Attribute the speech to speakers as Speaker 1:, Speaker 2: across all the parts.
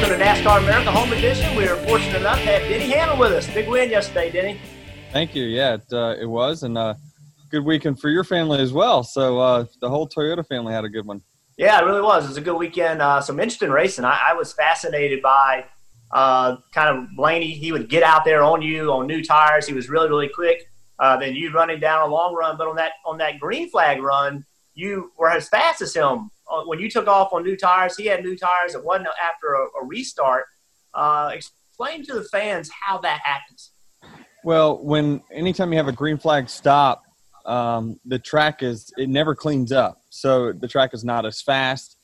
Speaker 1: Welcome to NASCAR America Home Edition. We are fortunate enough to have Denny Hamlin with us. Big win yesterday, Denny.
Speaker 2: Thank you. Yeah, it, uh, it was, and uh, good weekend for your family as well. So uh, the whole Toyota family had a good one.
Speaker 1: Yeah, it really was. It was a good weekend. Uh, some interesting racing. I, I was fascinated by uh, kind of Blaney. He would get out there on you on new tires. He was really, really quick. Uh, then you running down a long run, but on that on that green flag run, you were as fast as him uh, when you took off on new tires, he had new tires. It wasn't after a, a restart. Uh, explain to the fans how that happens.
Speaker 2: Well, when anytime you have a green flag stop, um, the track is it never cleans up, so the track is not as fast.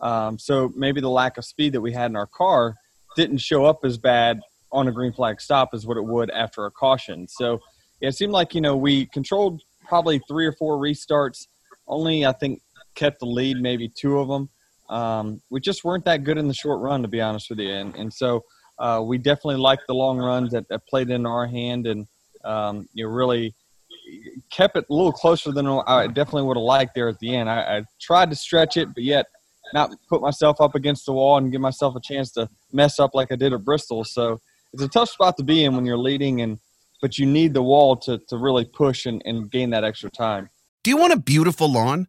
Speaker 2: Um, so maybe the lack of speed that we had in our car didn't show up as bad on a green flag stop as what it would after a caution. So it seemed like you know we controlled probably three or four restarts. Only I think kept the lead, maybe two of them. Um, we just weren't that good in the short run, to be honest with you. And, and so uh, we definitely liked the long runs that, that played in our hand and um, you know, really kept it a little closer than I definitely would have liked there at the end. I, I tried to stretch it, but yet not put myself up against the wall and give myself a chance to mess up like I did at Bristol. So it's a tough spot to be in when you're leading, and but you need the wall to, to really push and, and gain that extra time.
Speaker 3: Do you want a beautiful lawn?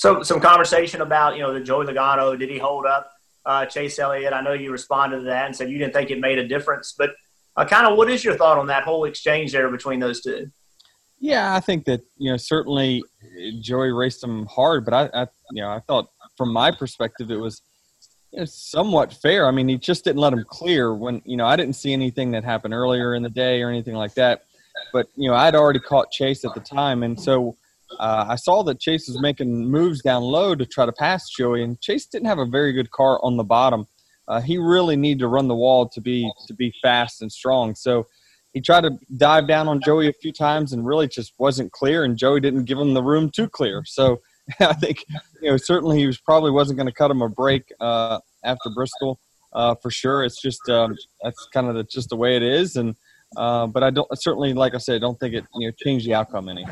Speaker 1: So, some conversation about you know the Joey Logano. Did he hold up uh, Chase Elliott? I know you responded to that and said you didn't think it made a difference, but uh, kind of what is your thought on that whole exchange there between those two?
Speaker 2: Yeah, I think that you know certainly Joey raced him hard, but I, I you know I thought from my perspective it was you know, somewhat fair. I mean, he just didn't let him clear when you know I didn't see anything that happened earlier in the day or anything like that. But you know, I'd already caught Chase at the time, and so uh, I saw that Chase was making moves down low to try to pass Joey, and Chase didn't have a very good car on the bottom. Uh, he really needed to run the wall to be to be fast and strong. So he tried to dive down on Joey a few times and really just wasn't clear, and Joey didn't give him the room to clear. So I think you know certainly he was probably wasn't going to cut him a break uh, after Bristol uh, for sure. It's just um, that's kind of just the way it is, and uh, but I don't certainly like I said, I don't think it you know changed the outcome any.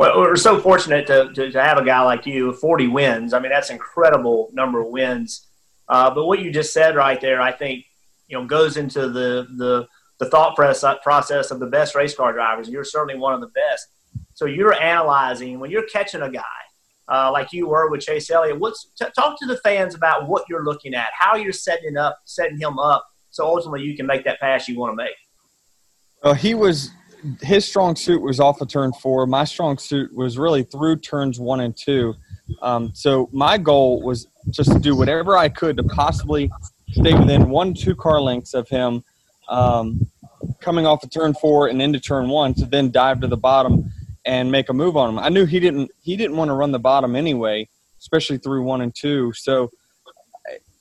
Speaker 1: Well, we're so fortunate to, to, to, have a guy like you, 40 wins. I mean, that's incredible number of wins. Uh, but what you just said right there, I think, you know, goes into the, the, the thought process of the best race car drivers. You're certainly one of the best. So you're analyzing when you're catching a guy uh, like you were with Chase Elliott. What's t- talk to the fans about what you're looking at, how you're setting up, setting him up, so ultimately you can make that pass you want to make.
Speaker 2: Well, he was his strong suit was off of turn four. My strong suit was really through turns one and two. Um, so my goal was just to do whatever I could to possibly stay within one, two car lengths of him um, coming off of turn four and into turn one to then dive to the bottom and make a move on him. I knew he didn't he didn't want to run the bottom anyway, especially through one and two. So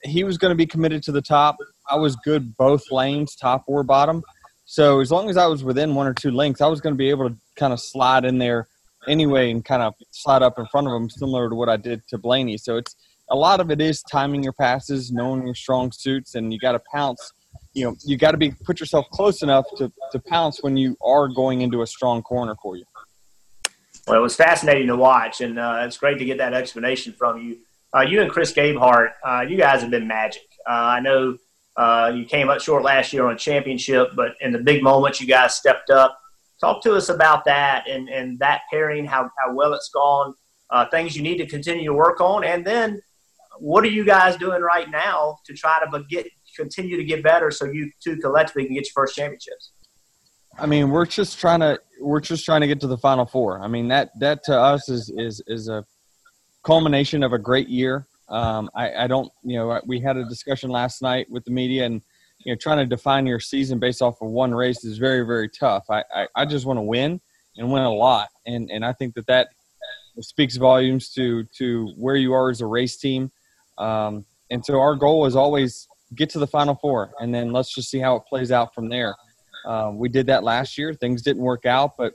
Speaker 2: he was going to be committed to the top. I was good both lanes, top or bottom. So as long as I was within one or two links, I was going to be able to kind of slide in there anyway and kind of slide up in front of them, similar to what I did to Blaney. So it's a lot of it is timing your passes, knowing your strong suits, and you got to pounce. You know, you got to be put yourself close enough to, to pounce when you are going into a strong corner for you.
Speaker 1: Well, it was fascinating to watch, and uh, it's great to get that explanation from you. Uh, you and Chris Gabehart, uh, you guys have been magic. Uh, I know uh, you came up short last year on a championship, but in the big moments, you guys stepped up. Talk to us about that and, and that pairing, how, how well it's gone, uh, things you need to continue to work on, and then what are you guys doing right now to try to get continue to get better so you two collectively can get your first championships?
Speaker 2: I mean, we're just trying to we're just trying to get to the final four. I mean, that that to us is is is a culmination of a great year. Um, I, I don't, you know, we had a discussion last night with the media, and you know, trying to define your season based off of one race is very, very tough. I, I, I just want to win and win a lot, and and I think that that speaks volumes to to where you are as a race team. Um, and so our goal is always get to the final four, and then let's just see how it plays out from there. Um, we did that last year. Things didn't work out, but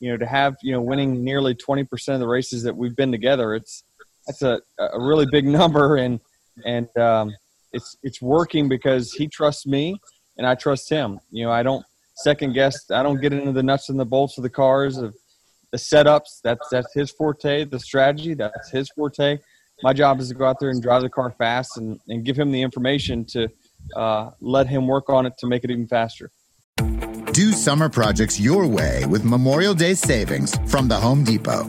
Speaker 2: you know, to have you know winning nearly twenty percent of the races that we've been together, it's that's a, a really big number, and and um, it's it's working because he trusts me and I trust him. You know, I don't second guess. I don't get into the nuts and the bolts of the cars of the setups. That's that's his forte. The strategy that's his forte. My job is to go out there and drive the car fast and, and give him the information to uh, let him work on it to make it even faster.
Speaker 4: Do summer projects your way with Memorial Day savings from the Home Depot.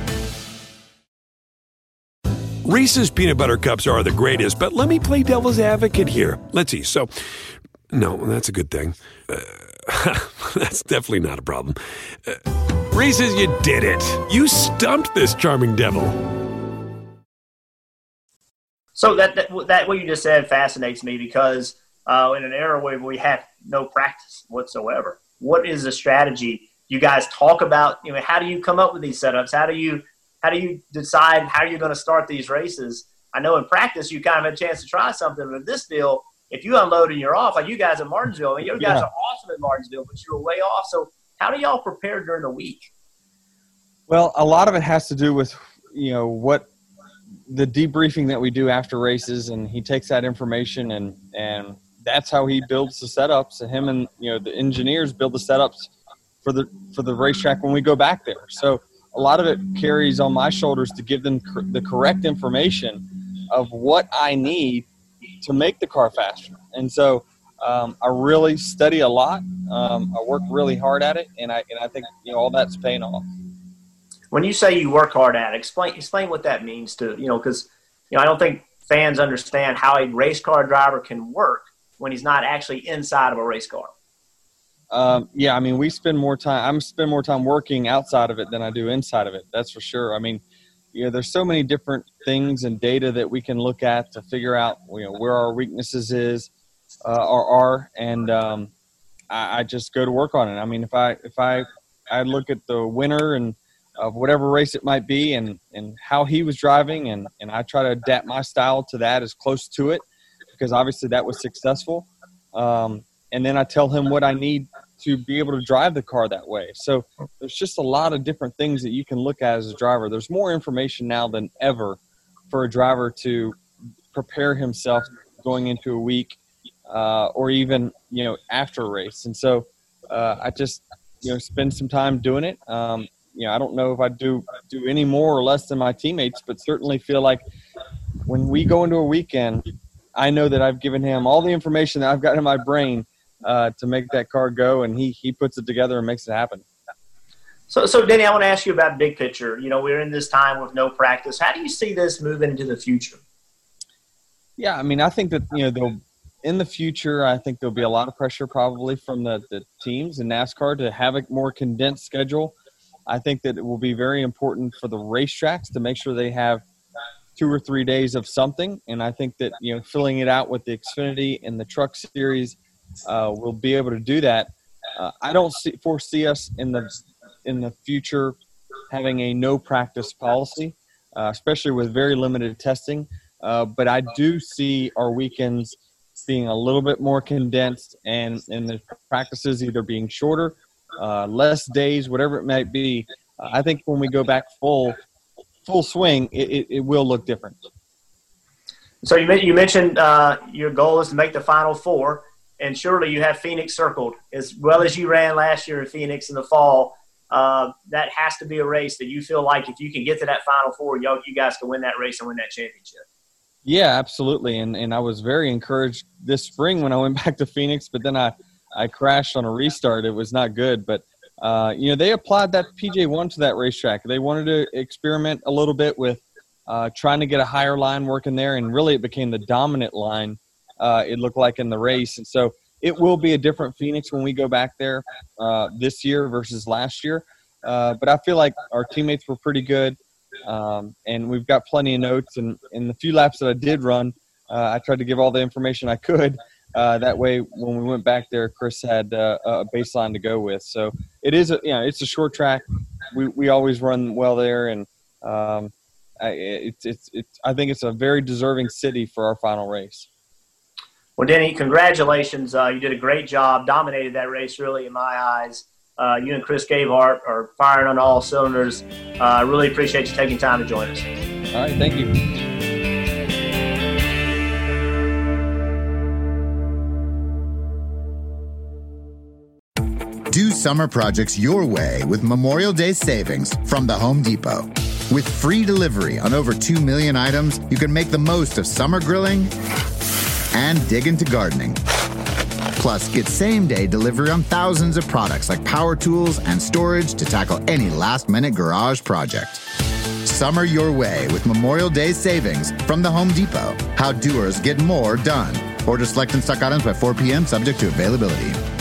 Speaker 5: Reese's peanut butter cups are the greatest, but let me play devil's advocate here. Let's see. So, no, that's a good thing. Uh, that's definitely not a problem. Uh, Reese's, you did it. You stumped this charming devil.
Speaker 1: So that, that, that what you just said fascinates me because uh, in an era where we have no practice whatsoever, what is the strategy you guys talk about? You know, how do you come up with these setups? How do you how do you decide how you're going to start these races? I know in practice you kind of had a chance to try something, but this deal, if you unload and you're off, like you guys at Martinsville, I mean, you guys yeah. are awesome at Martinsville, but you were way off. So how do y'all prepare during the week?
Speaker 2: Well, a lot of it has to do with you know what the debriefing that we do after races, and he takes that information and and that's how he builds the setups. And him and you know the engineers build the setups for the for the racetrack when we go back there. So a lot of it carries on my shoulders to give them cor- the correct information of what I need to make the car faster. And so um, I really study a lot. Um, I work really hard at it, and I and I think you know all that's paying off.
Speaker 1: When you say you work hard at it, explain explain what that means to you know because you know I don't think fans understand how a race car driver can work when he's not actually inside of a race car.
Speaker 2: Um, yeah, I mean, we spend more time. I'm spend more time working outside of it than I do inside of it. That's for sure. I mean, you know, there's so many different things and data that we can look at to figure out, you know, where our weaknesses is uh, or are, and um, I, I, just go to work on it. I mean, if I if I I look at the winner and of whatever race it might be, and and how he was driving, and and I try to adapt my style to that as close to it, because obviously that was successful. Um, and then I tell him what I need to be able to drive the car that way. So there's just a lot of different things that you can look at as a driver. There's more information now than ever for a driver to prepare himself going into a week uh, or even you know after a race. And so uh, I just you know spend some time doing it. Um, you know I don't know if I do do any more or less than my teammates, but certainly feel like when we go into a weekend, I know that I've given him all the information that I've got in my brain uh, to make that car go, and he he puts it together and makes it happen.
Speaker 1: So, so Denny, I want to ask you about big picture. You know, we're in this time with no practice. How do you see this moving into the future?
Speaker 2: Yeah, I mean, I think that you know, in the future, I think there'll be a lot of pressure probably from the, the teams in NASCAR to have a more condensed schedule. I think that it will be very important for the racetracks to make sure they have two or three days of something. And I think that you know, filling it out with the Xfinity and the Truck Series uh, will be able to do that. Uh, I don't see, foresee us in the in the future having a no practice policy, uh, especially with very limited testing. Uh, but I do see our weekends being a little bit more condensed, and and the practices either being shorter, uh, less days, whatever it might be. I think when we go back full full swing, it, it, it will look different.
Speaker 1: So you, you mentioned uh, your goal is to make the Final Four, and surely you have Phoenix circled as well as you ran last year in Phoenix in the fall. Uh, that has to be a race that you feel like if you can get to that Final Four, y'all, you guys can win that race and win that championship.
Speaker 2: Yeah, absolutely. And and I was very encouraged this spring when I went back to Phoenix, but then I I crashed on a restart. It was not good, but uh, you know they applied that PJ one to that racetrack. They wanted to experiment a little bit with uh, trying to get a higher line working there, and really it became the dominant line. Uh, it looked like in the race, and so it will be a different Phoenix when we go back there uh, this year versus last year. Uh, but I feel like our teammates were pretty good. Um, and we've got plenty of notes. And in the few laps that I did run, uh, I tried to give all the information I could. Uh, that way, when we went back there, Chris had uh, a baseline to go with. So it is a you know it's a short track. We we always run well there, and um, I, it's it's it's I think it's a very deserving city for our final race.
Speaker 1: Well, Denny, congratulations! Uh, you did a great job, dominated that race really in my eyes. Uh, you and Chris Gabehart are firing on all cylinders. Uh, I really appreciate you taking time to join us.
Speaker 2: All right, thank you.
Speaker 4: Do summer projects your way with Memorial Day savings from the Home Depot. With free delivery on over 2 million items, you can make the most of summer grilling and dig into gardening. Plus, get same day delivery on thousands of products like power tools and storage to tackle any last minute garage project. Summer your way with Memorial Day savings from the Home Depot. How doers get more done. Order select and stock items by 4 p.m. subject to availability.